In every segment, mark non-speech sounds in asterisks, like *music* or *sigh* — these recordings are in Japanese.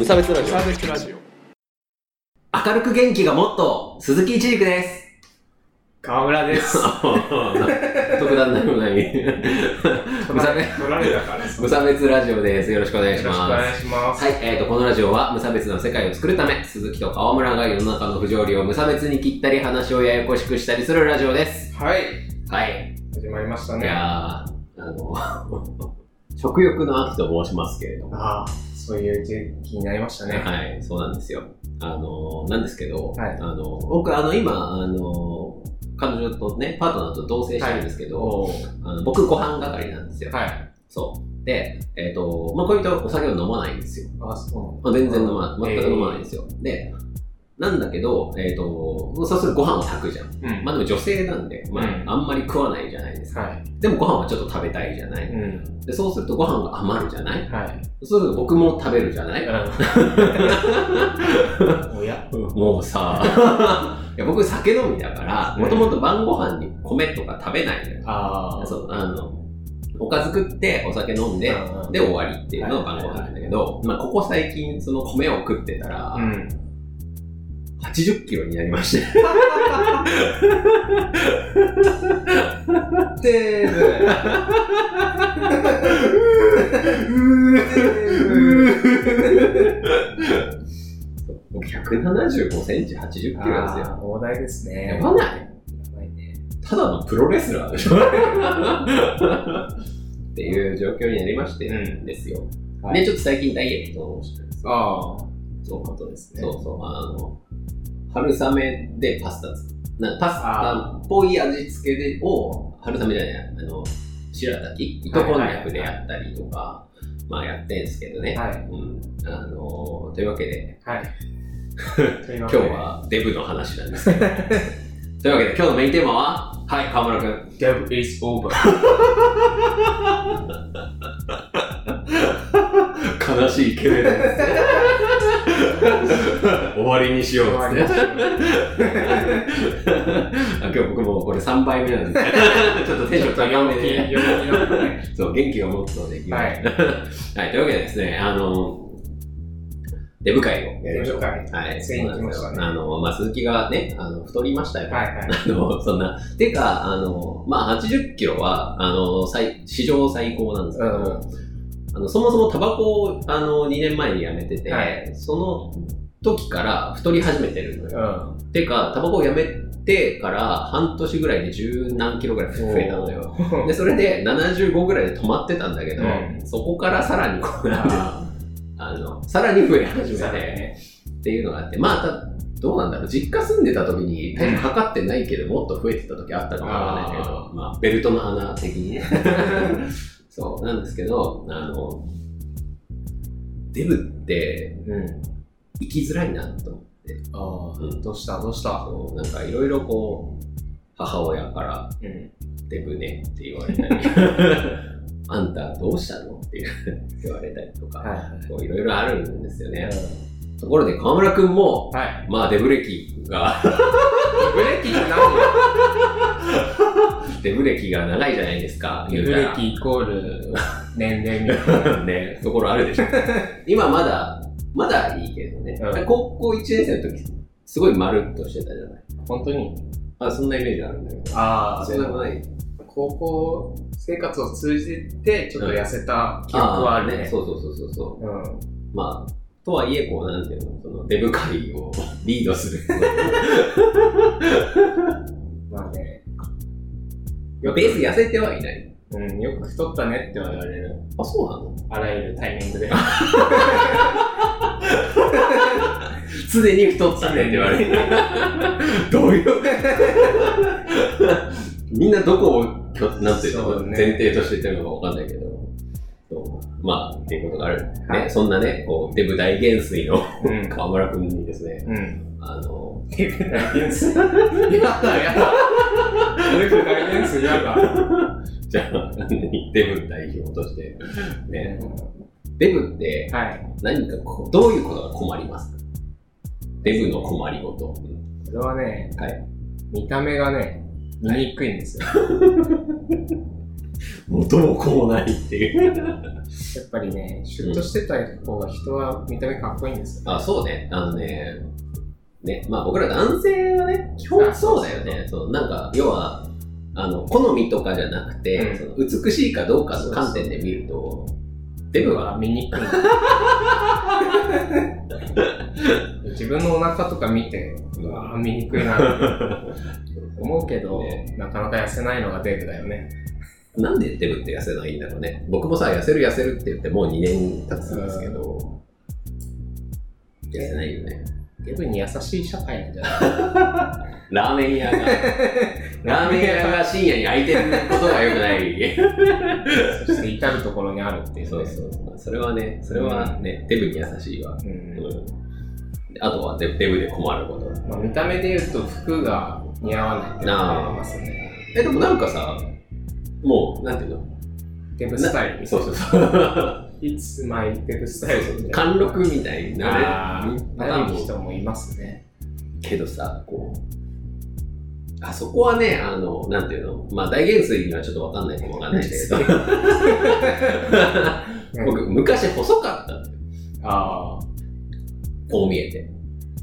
無差別ラジオサービスラジオ明るく元気がもっと、鈴木一軸です。川村です *laughs* 特段何もない。*laughs* 無差別、取られたからです無差別ラジオです。よろしくお願いしよろしくお願います。しますはい、えーと、このラジオは無差別な世界を作るため、鈴木と川村が世の中の不条理を無差別に切ったり、話をややこしくしたりするラジオです。はいはい。始まりましたいねやー、あの、*laughs* 食欲の秋と申しますけれども。ああそういう時期になりましたねはい、そうなんですよ。あの、なんですけど、はいあの、僕、あの、今、あの、彼女とね、パートナーと同棲してるんですけど、おーあの僕、ご飯係なんですよ。はいそう。で、えっ、と、まあ、こういう人お酒を飲まないんですよ。あそうまあ、全然飲まない。全く飲まないんですよ。で、なんだけど、えっ、と、そうするとご飯を炊くじゃん。うん。まあでも女性なんで、まあ、うん。あんまり食わないじゃないですか。はい。でもご飯はちょっと食べたいじゃない。うん。で、そうするとご飯が余るじゃない。はい。そうすると僕も食べるじゃない。*laughs* おや？もうさ、*laughs* いや僕酒飲みだから、もともと晩ご飯に米とか食べないのよ。ああそう、あの、おかず食ってお酒飲んで、うん。で終わりっていうのが晩ご飯なんだけど、まあここ最近その米を食ってたら、うん80キロになりまして。テーブ。僕175センチ80キロですよ。大台ですね。やばない？やばいね。ただのプロレスラーでしょ。っていう状況になりまして、うん。ですよ。はい。で、ちょっと最近ダイエットをしてるんですよ。ああそうことですね。そうそう、あの、春雨でパスタ作る。なパスタっぽい味付けでを、春雨じゃない、あの、白滝、糸こんにゃくでやったりとか、まあやってんすけどね。はいうん。あの、というわけで、はい *laughs* 今日はデブの話なんですけど。*laughs* というわけで今日のメインテーマは、はい、河村くん。Dev is over *laughs* 悲しいイケメンですね。終わりにしようっつって。あ今日僕もこれ3杯目なんで、*laughs* ちょっとテンション高めで、ねそう、元気がもっとできる。は *laughs* はいい。というわけでですね、あの、デブ会をやりましょう。はい。そうなんですよあの、まあ、鈴木がね、あの、太りましたよ。はいはい *laughs* あの、そんな。てか、あの、まあ、80キロは、あの、最、史上最高なんですけど、うんあの、そもそもタバコを、あの、2年前にやめてて、はい。その時から太り始めてるのうよ。ん。てか、タバコをやめてから半年ぐらいで十何キロぐらい増えたのよ。で、それで75ぐらいで止まってたんだけど、うん。そこからさらにこうなああの、さらに増え始めてね、っていうのがあって、まあ、たどうなんだろう、実家住んでた時に体重測ってないけど、もっと増えてた時あったかもわからないけどあ、まあ、ベルトの穴的にね。*laughs* そう、なんですけど、あの、デブってうん生きづらいなと思って、あうん。あどうした？どうした？そうなんかいろいろこう、母親からうんデブねって言われたり、*laughs* あんたどうしたのって言われたりとか、はいこういろいろあるんですよね。ところで河村くんも、はい。まあデブ歴が、ブレーキって何？デブ歴が長いじゃないですか。ブレ言うたらーキイコール年齢みたいな *laughs* ね、ところあるでしょ。*laughs* 今まだ、まだいいけどね。うん高校1年生の時、すごいまるっとしてたじゃない。本当に？あ、そんなイメージあるんだけど。ああそうでもない？高校生活を通じてちょっと痩せた記憶はあるねそうそうそうそうそう。うんまあ、とはいえ、こう、なんていうの、そのデブ界をリードする。*laughs* まあねベース痩せてはいない。うんよく太ったねっては言われる。あ、そうなの？あらゆるタイミングで。*laughs* 常に太ったねって言われて。どういう？みんなどこをなんていうの、ね。前提として言ってるのかわかんないけど。まあ、っていうことがある。はい。ね、そんなね、こう、デブ大元帥のうん。河村くんにですね、うん。あの、デブ大元帥やだやだデブ大元帥やだ *laughs* じゃあ、デブ代表として、ね、デブってはい何かこう、どういうことが困ります？かデブの困りごと。これはねはい。見た目がね見にくいんですよ元 *laughs* も子もないっていう。やっぱりね、シュッとしてた方が人は見た目かっこいいんですよ。あ、そうね。あのね、ね、まあ僕ら男性はね、基本そうだよね。そうなんか、要は、あの、好みとかじゃなくて、うんその美しいかどうかの観点で見ると、デブは、見にくい。*laughs* 自分のお腹とか見て、うわ見にくいなって *laughs* 思うけど、ねなかなか痩せないのがデブだよね。なんでデブって痩せないんだろうね。僕もさ、痩せる痩せるって言ってもう2年経つんですけど、痩せないよね。デブに優しい社会なんじゃない？*laughs* ラーメン屋が、*laughs* ラーメン屋が深夜に開いてることが良くない。そして至るところにあるっていうね。そうそうそう。それはね、それはね、デブに優しいわ。うんうんあとはデデブで困ること。まあ、見た目で言うと服が似合わないっていうのがありますね。え、でもなんかさ、もう、なんていうの？デブスタイルみたいうそそうそう。な。いつマイデブスタイルみたいな。貫禄みたいなあね。ーなる人もいますね。けどさ、こう、あそこはね、あの、なんていうの？まあ大元帥にはちょっとわかんないかもわかんないですけど、*laughs* *laughs* 僕、昔細かったああ、こう見えて。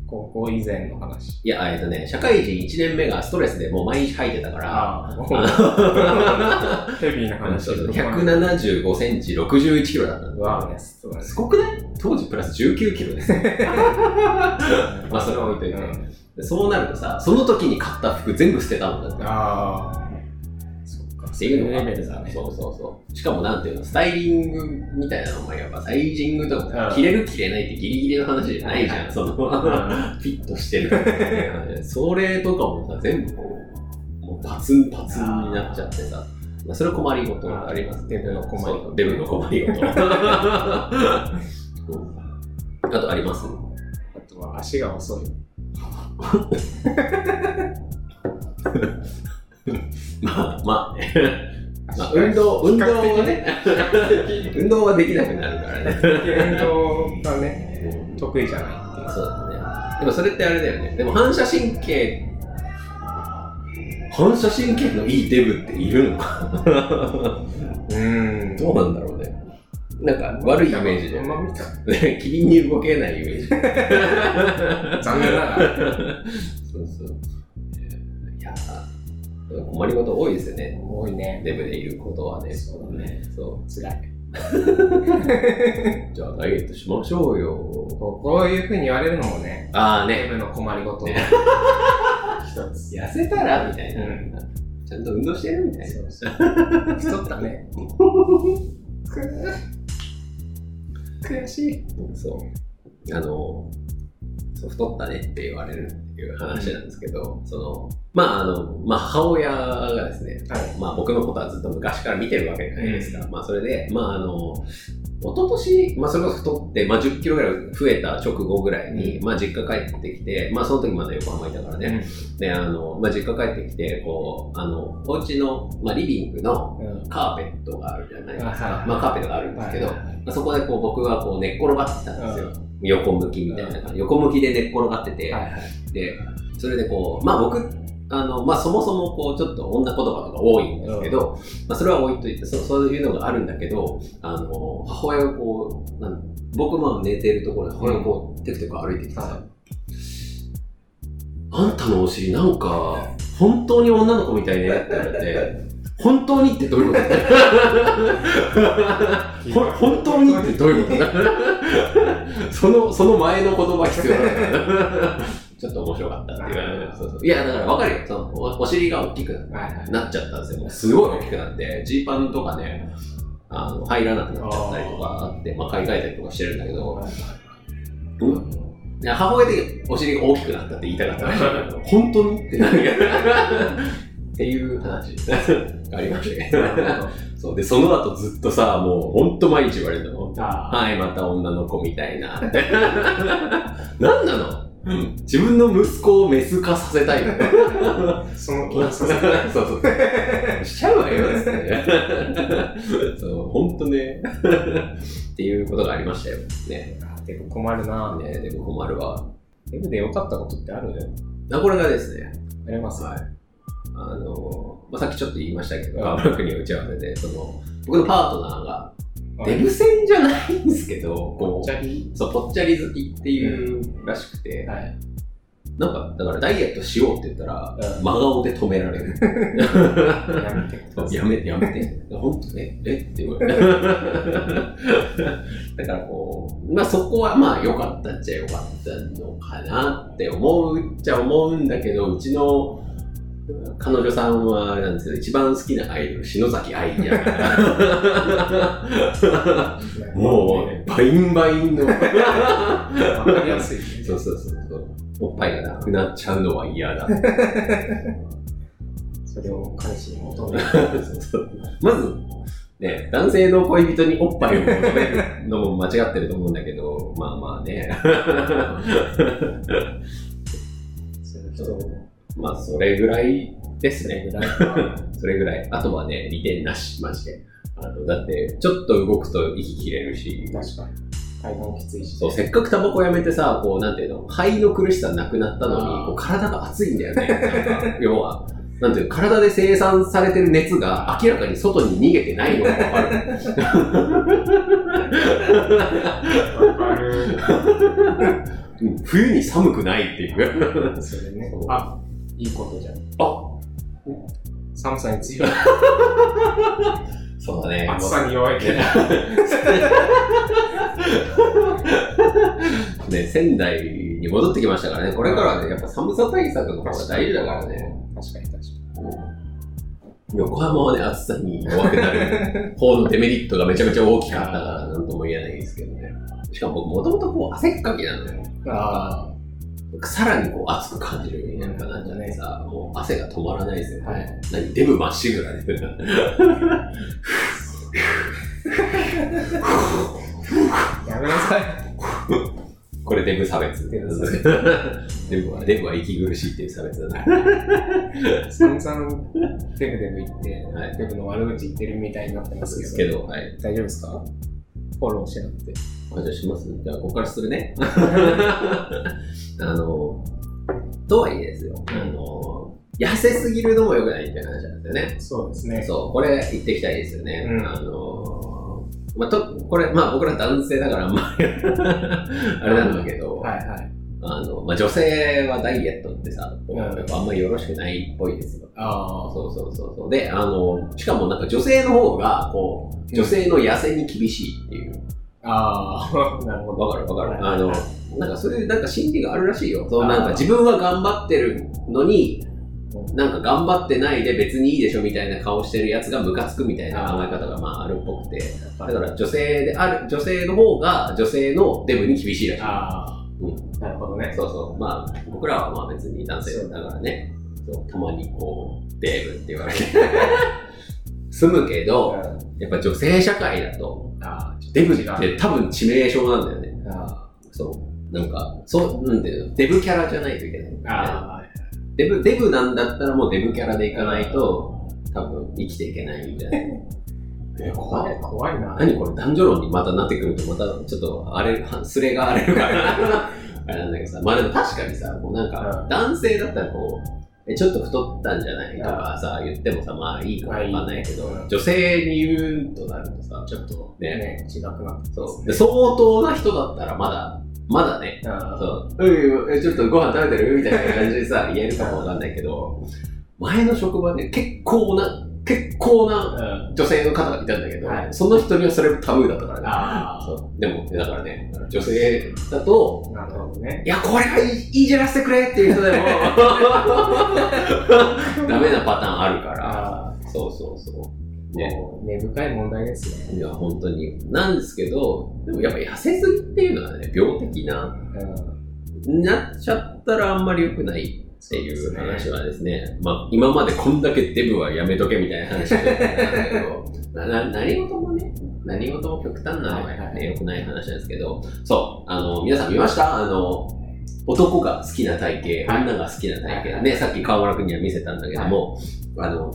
高校以前の話。いや、えっとね、社会人1年目がストレスでもう毎日吐いてたから、*laughs* ヘビーな話。そうそう。175センチ、61キロだったのうわ、すごくない？当時プラス19キロです。よ。*laughs* まあそれは置いといて。そうなるとさ、その時に買った服全部捨てたもんだって。ああ、そっていうのがね。そうそうそう。しかもなんていうの、スタイリングみたいなのもやっぱサイジングとかうん着れる着れないってギリギリの話じゃないじゃん。その、フんィットしてる。*laughs* それとかもさ、全部こう、もうパツンパツンになっちゃってさ。まあ、それは困りごとがあります。デブの困りごとデブの困りごと。うん *laughs* あとあります？あとは足が遅い。*laughs* まあ運動、運動はね、運動はできなくなるからね。運動がね、得意じゃないっていう。そうだね。でもそれってあれだよね。でも反射神経、反射神経のいいデブっているのかうん。どうなんだろうね。なんか悪いイメージであん。ま見た。ね、機敏に動けないイメージ。*laughs* 残念ながら。そうそう。困りごと多いですよね。多いね。デブでいることはね。そうだね。そ辛い。う。*laughs* じゃあダイエットしましょうよ。こういうふうに言われるのもね、ああね。デブの困りごと一つ。*laughs* 痩せたらみたいな、うんちゃんと運動してるみたいな。そうそう。太ったね。*laughs* く悔しい。そう。あの、そう太ったねって言われるっていう話なんですけど、その、まあ、あの、まあ、母親がですね、はい。まあ、僕のことはずっと昔から見てるわけじゃないですか。うまあ、それで、まあ、あの、一昨年、まあ、それこそ太って、まあ、10キロぐらい増えた直後ぐらいに、うまあ、実家帰ってきて、まあ、その時まだ横浜いたからね、で、あの、まあ、実家帰ってきて、こう、あの、お家の、まあ、リビングのうん。カーペットがあるじゃないですか。まあ、カーペットがあるんですけど、まあそこでこう僕はこう寝っ転がってたんですよ。横向きみたいな、横向きで寝っ転がってて、はいはい。で、それでこう、まあ僕、あの、まあそもそもこうちょっと女言葉とか多いんですけど、まあそれは置いといてそ、そういうのがあるんだけど、あの、母親がこう、なん僕も寝てるところで母親がこう、テクテク歩いてきてさ、はあんたのお尻なんか、本当に女の子みたいねって言われて、本当にってどういうこと？*laughs* ほ本当にってどういうこと？だその、その前の言葉必要だ。*laughs* ちょっと面白かったっていう。そうそういや、だから分かるよ。そのおお尻が大きく。なっちゃったんですよ。もうすごい大きくなって、ジーパンとかね、あの入らなくなっちゃったりとかあって、まあ、買い替えたりとかしてるんだけど、うん？母親でお尻が大きくなったって言いたかった本当に？ってなるっていう話がありましたけど。*laughs* そうで、その後ずっとさ、もう本当毎日言われるの。あはい、また女の子みたいな。何なの？自分の息子をメス化させたいの。あ、その気がさせて。*laughs* そうそう。しちゃうわよ、つってね。そう、ほんとね。っていうことがありましたよ。ね。あでも困るなね、でも困るわ。デブで良かったことってある？あこれがですね、ありますはい。あの、まあ、さっきちょっと言いましたけど、川村君に打ち合わせで、その、僕のパートナーが、デブ戦じゃないんですけど、こぽっちゃり？う、そう、ぽっちゃり好きっていうらしくて、はい。なんか、だからダイエットしようって言ったら、うん真顔で止められる。やめて。*laughs* やめて、やめて。本当ね？え？って言われて。*laughs* だからこう、まあそこはまあ良かったっちゃ良かったのかなって思うっちゃ思うんだけど、うちの彼女さんは、なんですよ、一番好きなアイドル、篠崎愛やから。*laughs* もう、バインバインの。わかりやすい。そうそうそうそう。おっぱいがなくなっちゃうのは嫌だ。*laughs* それを彼氏に求める。*laughs* まず、ね、男性の恋人におっぱいを求めるのも間違ってると思うんだけど、まあまあね。そういう人をまあ、それぐらいですね。*laughs* それぐらい。あとはね、利点なし、マジで。あのだって、ちょっと動くと息切れるし、確かに。階段きついし。そう、せっかくタバコやめてさ、こう、なんていうの、肺の苦しさなくなったのにこう体が熱いんだよね。要は。なんていうの体で生産されてる熱が明らかに外に逃げてないのがわかる。わかる。*laughs* うん冬に寒くないっていう。それね。あ、いいことじゃん。あ寒さに強い。そうだね。暑さに弱いけど。*laughs* ね、仙台に戻ってきましたからね。これからはね、やっぱ寒さ対策の方が大事だからね。確かに確か横浜はね、暑さに弱くなる *laughs* 方のデメリットがめちゃめちゃ大きかったから、なんとも言えないですけどね。しかも僕、もともとこう、汗っかきなのよ。に。あさらにこう、熱く感じるようになんかなっちゃってさ、もう汗が止まらないですよ。あ。はい。何デブまっしぐらで。やめなさい。これデブ差別。デブ差デブは、デブは息苦しいっていう差別だね。散々デブデブ言って、はいデブの悪口言ってるみたいになってますけど、けど、はい。大丈夫ですか？フォローしなくて。あじゃあしますじゃあ、ここからするね。*laughs* あの、とはいえですよ。あの、痩せすぎるのも良くないっていう話なんですよね。そうですね。そう、これ言っていきたいですよね。うんあの、まあ、と、これ、まあ僕ら男性だからあんまりあれなんだけど、はいはい。あの、まあ女性はダイエットってさ、こううんあんまりよろしくないっぽいですよ。あそうそうそうそう。で、あの、しかもなんか女性の方が、こう、女性の痩せに厳しいっていう。あ。ああ。なるほど。わかるわかる。はいあの、なんかそういうなんか心理があるらしいよ。そうなんか自分は頑張ってるのに、なんか頑張ってないで別にいいでしょみたいな顔してるやつがムカつくみたいな考え方がまああるっぽくて。だから女性である、女性の方が女性のデブに厳しいらしい。ああ。うんなるほどね。そうそう。まあ僕らはまあ別に男性だからね。そうたまにこう、デブって言われて。*laughs* 済むけど、やっぱ女性社会だと、ああ。デブって多分致命傷なんだよね。あそう。なんか、そう、なんていうの、デブキャラじゃないといけない。あ。あデブ、デブなんだったらもうデブキャラでいかないと、多分生きていけないみたいな。*laughs* え、あ。怖い怖い。。な。何これ男女論にまたなってくるとまたちょっと荒れる、はすれが荒れるから。*laughs* あれなんだけどさ、まあでも確かにさ、こうなんかうん男性だったらこう、え、ちょっと太ったんじゃないとかさ、言ってもさ、まあいいかわかんないけど女性に言うとなるとさ、ちょっとね。ね、違くなってそう。相当な人だったらまだ、まだね、そう、うん、えちょっとご飯食べてる？みたいな感じでさ、言えるかもわかんないけど、前の職場で結構な、結構な。女性の方がいたんだけど、はいその人にはそれタブーだったからね。でも、だからね、女性だと、あ。なるほどね。いや、これはいいいじらせてくれっていう人でも、*laughs* ダメなパターンあるから。そうそうそう。ね。もう根深い問題ですね。いや、本当に。なんですけど、でもやっぱ痩せすぎっていうのはね、病的な、うん。なっちゃったらあんまり良くないっていう話はですね、まあ今までこんだけデブはやめとけみたいな話をしてたけど、*laughs* なな何事もね、何事も極端なの良くない話なんですけど、そう、あの、皆さん見ました？あの、男が好きな体型、はい。女が好きな体型、はいね、さっき川村君には見せたんだけども、あの、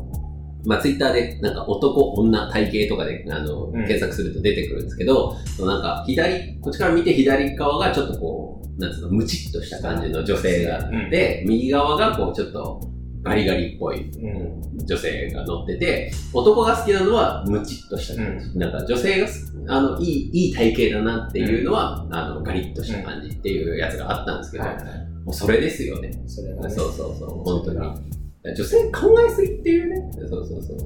まあ、ツイッターで、なんか男、女、体型とかで、あの、ん検索すると出てくるんですけど、そのなんか、左、こっちから見て左側がちょっとこう、なんつうの、ムチっとした感じの女性が、うんで、右側がこう、ちょっと、ガリガリっぽいうん。女性が乗ってて、男が好きなのはムチっとした感じ。なんか女性がすあのいいいい体型だなっていうのは、あのガリッとした感じっていうやつがあったんですけど、はい。もうそれですよね。それがね。そうそうそう、本当に。女性考えすぎっていうね。そうそうそう。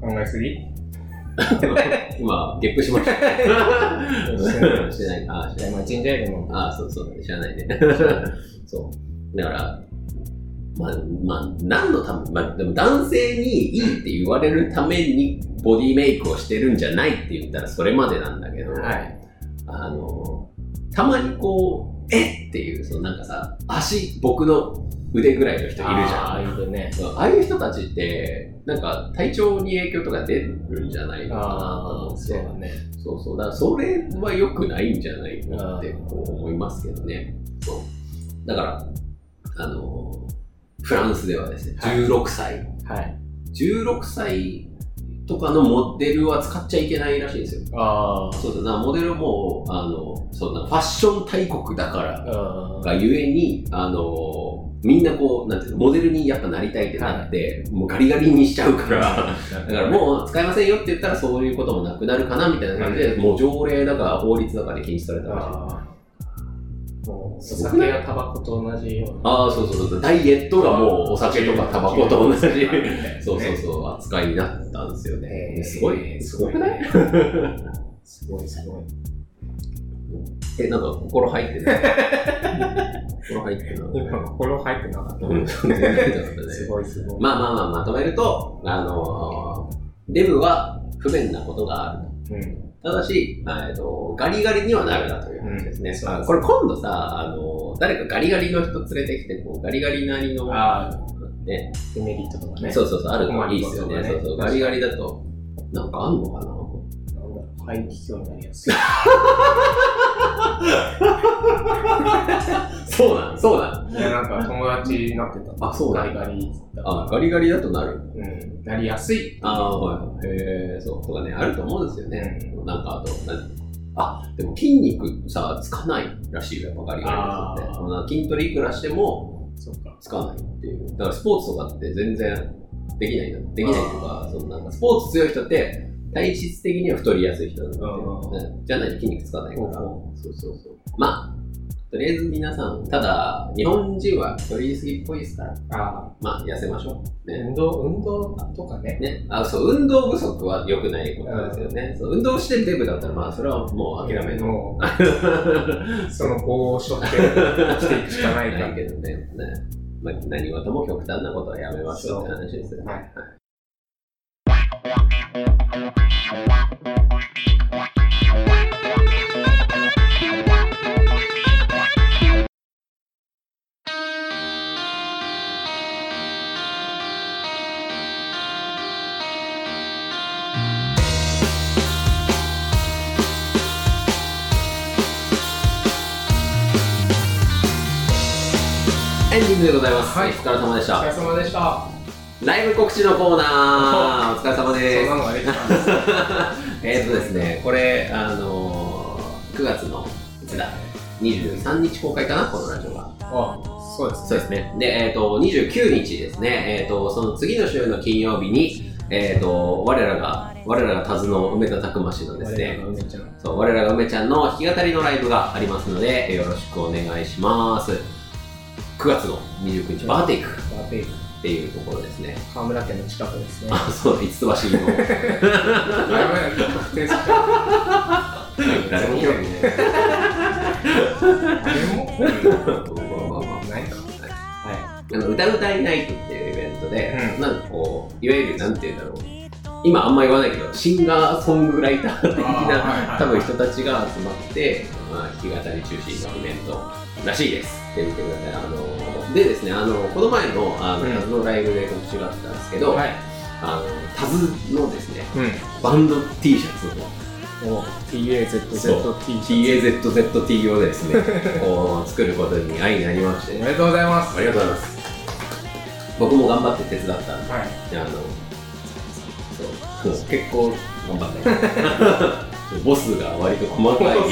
考えすぎ？*laughs* 今、ゲップしました。*laughs* してない。あ、してない。まあ、チンジャイルも。あ、そうそう、知らないね。*laughs* そう。だから、まあ、まあ、何のため、まあ、でも男性にいいって言われるためにボディメイクをしてるんじゃないって言ったらそれまでなんだけど、はい。あの、たまにこう、えっていう、そのなんかさ、足、僕の腕ぐらいの人いるじゃん。ああ、いるね。ああいう人たちって、なんか体調に影響とか出るんじゃないのかなとああ、思って。そうだね。そうそう。だからそれは良くないんじゃないかってこう思いますけどね。そう。だから、あの、フランスではですね、はい16歳。はい。16歳とかのモデルは使っちゃいけないらしいんですよ。あそうそう。だからモデルも、あの、そうなファッション大国だからあ。がゆえに、あの、みんなこう、なんていうの、モデルにやっぱなりたいってなって、もうガリガリにしちゃうから、だからもう使いませんよって言ったらそういうこともなくなるかなみたいな感じで、もう条例だか法律だかで禁止されたらしい。もう、お酒やタバコと同じような。ああ、そうそうそう。ダイエットがもうお酒とかタバコと同じ。そうそうう。そう、扱いになったんですよね。えーすごい、すごくないすごいすごい。え、なんか心入ってない *laughs* 心入ってない今、心入ってなかった。入ってなかったね *laughs* すごいすごい。まあまあまあ、まとめると、あのーデブは不便なことがある。うん。ただし、えっと、ガリガリにはなるなという話ですね。うんこれ今度さ、あの、誰かガリガリの人連れてきて、こうガリガリなりの、ね、デメリットとかね。そうそうそう、あるといいですよね。ねそうそう、ガリガリだと、なんかあんのかななんだろう、肺気胸になりやすい。*laughs* *laughs* そうなんそうなんいや、なんか友達になってた。あそうなガんリガリあ、ガリガリだとなる。うん。なりやすい。ああ、はい。へえ、そう、とかね、あると思うんですよね。なんかあと、なんあ、でも筋肉さ、つかないらしいよ、やっぱガリガリの人って筋トレいくらしても、そっか。つかないっていう。だからスポーツとかって全然できないんだ。できないとか、そのなんかスポーツ強い人って、体質的には太りやすい人なんだうんって、ねじゃないと筋肉つかないから。うんそうそうそう。まあ、とりあえず皆さん、ただ、日本人は太りすぎっぽいですから、あまあ、痩せましょう。あ、ね。運動、運動とかね。ね、あそう運動不足は良くないことですよね、そう運動してデブだったら、まあ、それはもう諦める。もう、*laughs* その棒を背負って生きていくしかない *laughs* けどね、ねまあ、何事も極端なことはやめましょうって話ですよね。はいエンディングでございます。はいお疲れ様でした。お疲れ様でした。ライブ告知のコーナー、お疲れ様そですんな。のができたんです。えっとですね、これ、あのー、9月の、いつだ、23日公開かな、このラジオは。あ、そうです。そうですね。で、えっ、と、29日ですね、えっ、と、その次の週の金曜日に、えっ、と、我らが、我らがタズの梅田拓馬氏のですね。そう、我らが梅ちゃんの弾き語りのライブがありますので、よろしくお願いします。9月の29日、バーテイクっバーテイク。ていうところですね。河村家の近くですね。あ、そう、五つ橋の。誰も興味ない。あれも、まあまあまあないか。あの歌うたいナイトっていうイベントで、うんなんかこう、いわゆるなんて言うんだろう。今あんま言わないけど、シンガーソングライター的な多分人たちが集まって、まあ、弾き語り中心のイベントらしいです。って見てください。あの、でですね、あの、この前の、あの、うんタズのライブで告知があったんですけど、はい。あの、タズのですね、うん。バンド T シャツを、お TAZZT。をですね、*laughs* こう、作ることに愛になりまして、おめでとうございます。ありがとうございます。僕も頑張って手伝ったんで、はい。あの、そう、もう結構頑張った。*laughs* ボスが割と細かい。*laughs* いろんな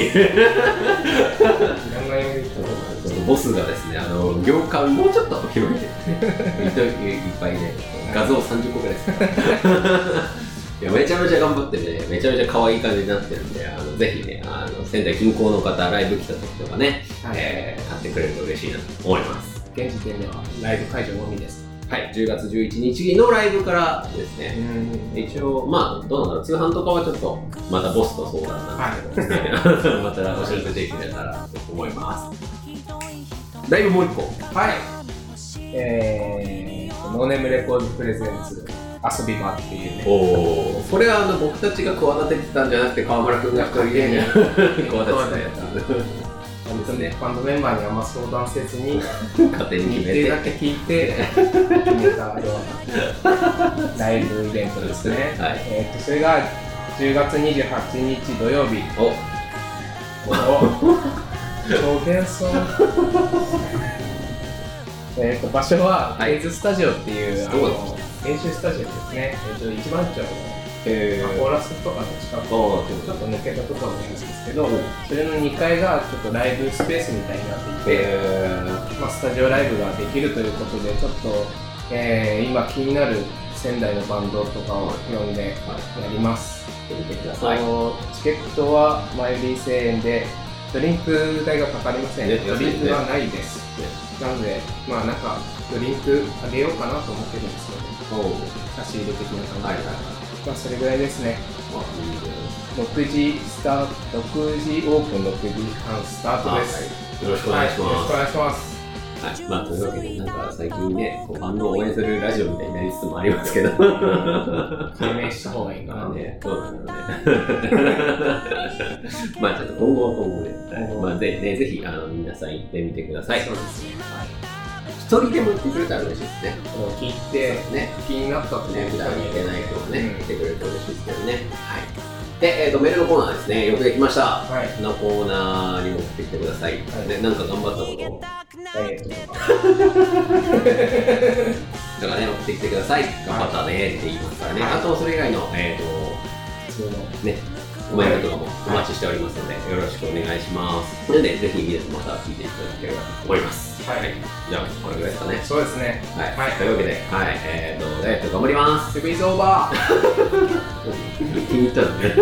読みと。そうボスがですね、あの、行間もうちょっと広げて、いっぱいね、画像30個ぐらいですから。*laughs* いやめちゃめちゃ頑張ってね、めちゃめちゃ可愛い感じになってるんで、あのぜひね、あの仙台近郊の方、ライブ来た時とかね、はいえー買ってくれると嬉しいなと思います。現時点ではライブ会場のみです。はい、10月11日のライブからですね、ん一応、まあ、どうなんだろう、通販とかはちょっと、またボスと相談なんですけど、ね *laughs* またお知らせできれたらと思います。ライブもう一個。はい。えー、ノーネームレコードプレゼンツ遊び場っていうね。おお、これはあの僕たちが企ててたんじゃなくて、川村君が一人でね、*laughs* 企ててたや本当ね、バンドメンバーにあんま相談せずに、つ。勝手に日決めて。程だけ聞いて、決めたようなライブイベントですね。はいえー、とそれが10月28日土曜日。お、表現そう。*laughs* えー、と場所は、はいレイズスタジオっていう、あの練習スタジオですね。えー、と一番町のえまあコーラスとかの近くちょっと抜けたところなんですけど、それの2階がちょっとライブスペースみたいになっていて、えまあ、スタジオライブができるということで、ちょっと、えー今気になる仙台のバンドとかを呼んでやります。ー、見てくだそさい。のチケットは前売り1000円で、ドリンク代がかかりません。ねドリンクはないです。なので、まあなんか、ドリンクあげようかなと思ってるんですけど、おう差し入れ的な感じで。まあそれぐらいですね6時スタート、6時オープン、6時半スタートです。よろしくお願いします。はいまあというわけで、なんか最近ね、こうバンドを応援するラジオみたいになりつつもありますけど。解明した方がいいかな。まあね、どうなんだろうね。*laughs* まあちょっと今後は今後で、はいまあぜね、ぜひあの皆さん行ってみてください。そうですね。はい。一人でも行ってくれたら嬉しいですね。これを聞いて、ね、気になったとね、普段行けない人がね、うん来てくれると嬉しいですけどね。はい。で、えっ、と、メールのコーナーですね。よくできました。はい。のコーナーにも送ってきてください。はいね、なんか頑張ったことダイエットとか。*laughs* だからね、送ってきてください。頑張ったねって言いますからね。はいあと、それ以外の、えっ、普通の。と、ね、コメントとかもお待ちしておりますので、よろしくお願いします。なので、ぜひ皆さんまた聞いていただければと思います。はい。じゃあ、これぐらいですかね。そうですね。はい。はいというわけで、はい。えっ、と、ダイエット頑張ります。セブンイズオーバー気に入ったのね。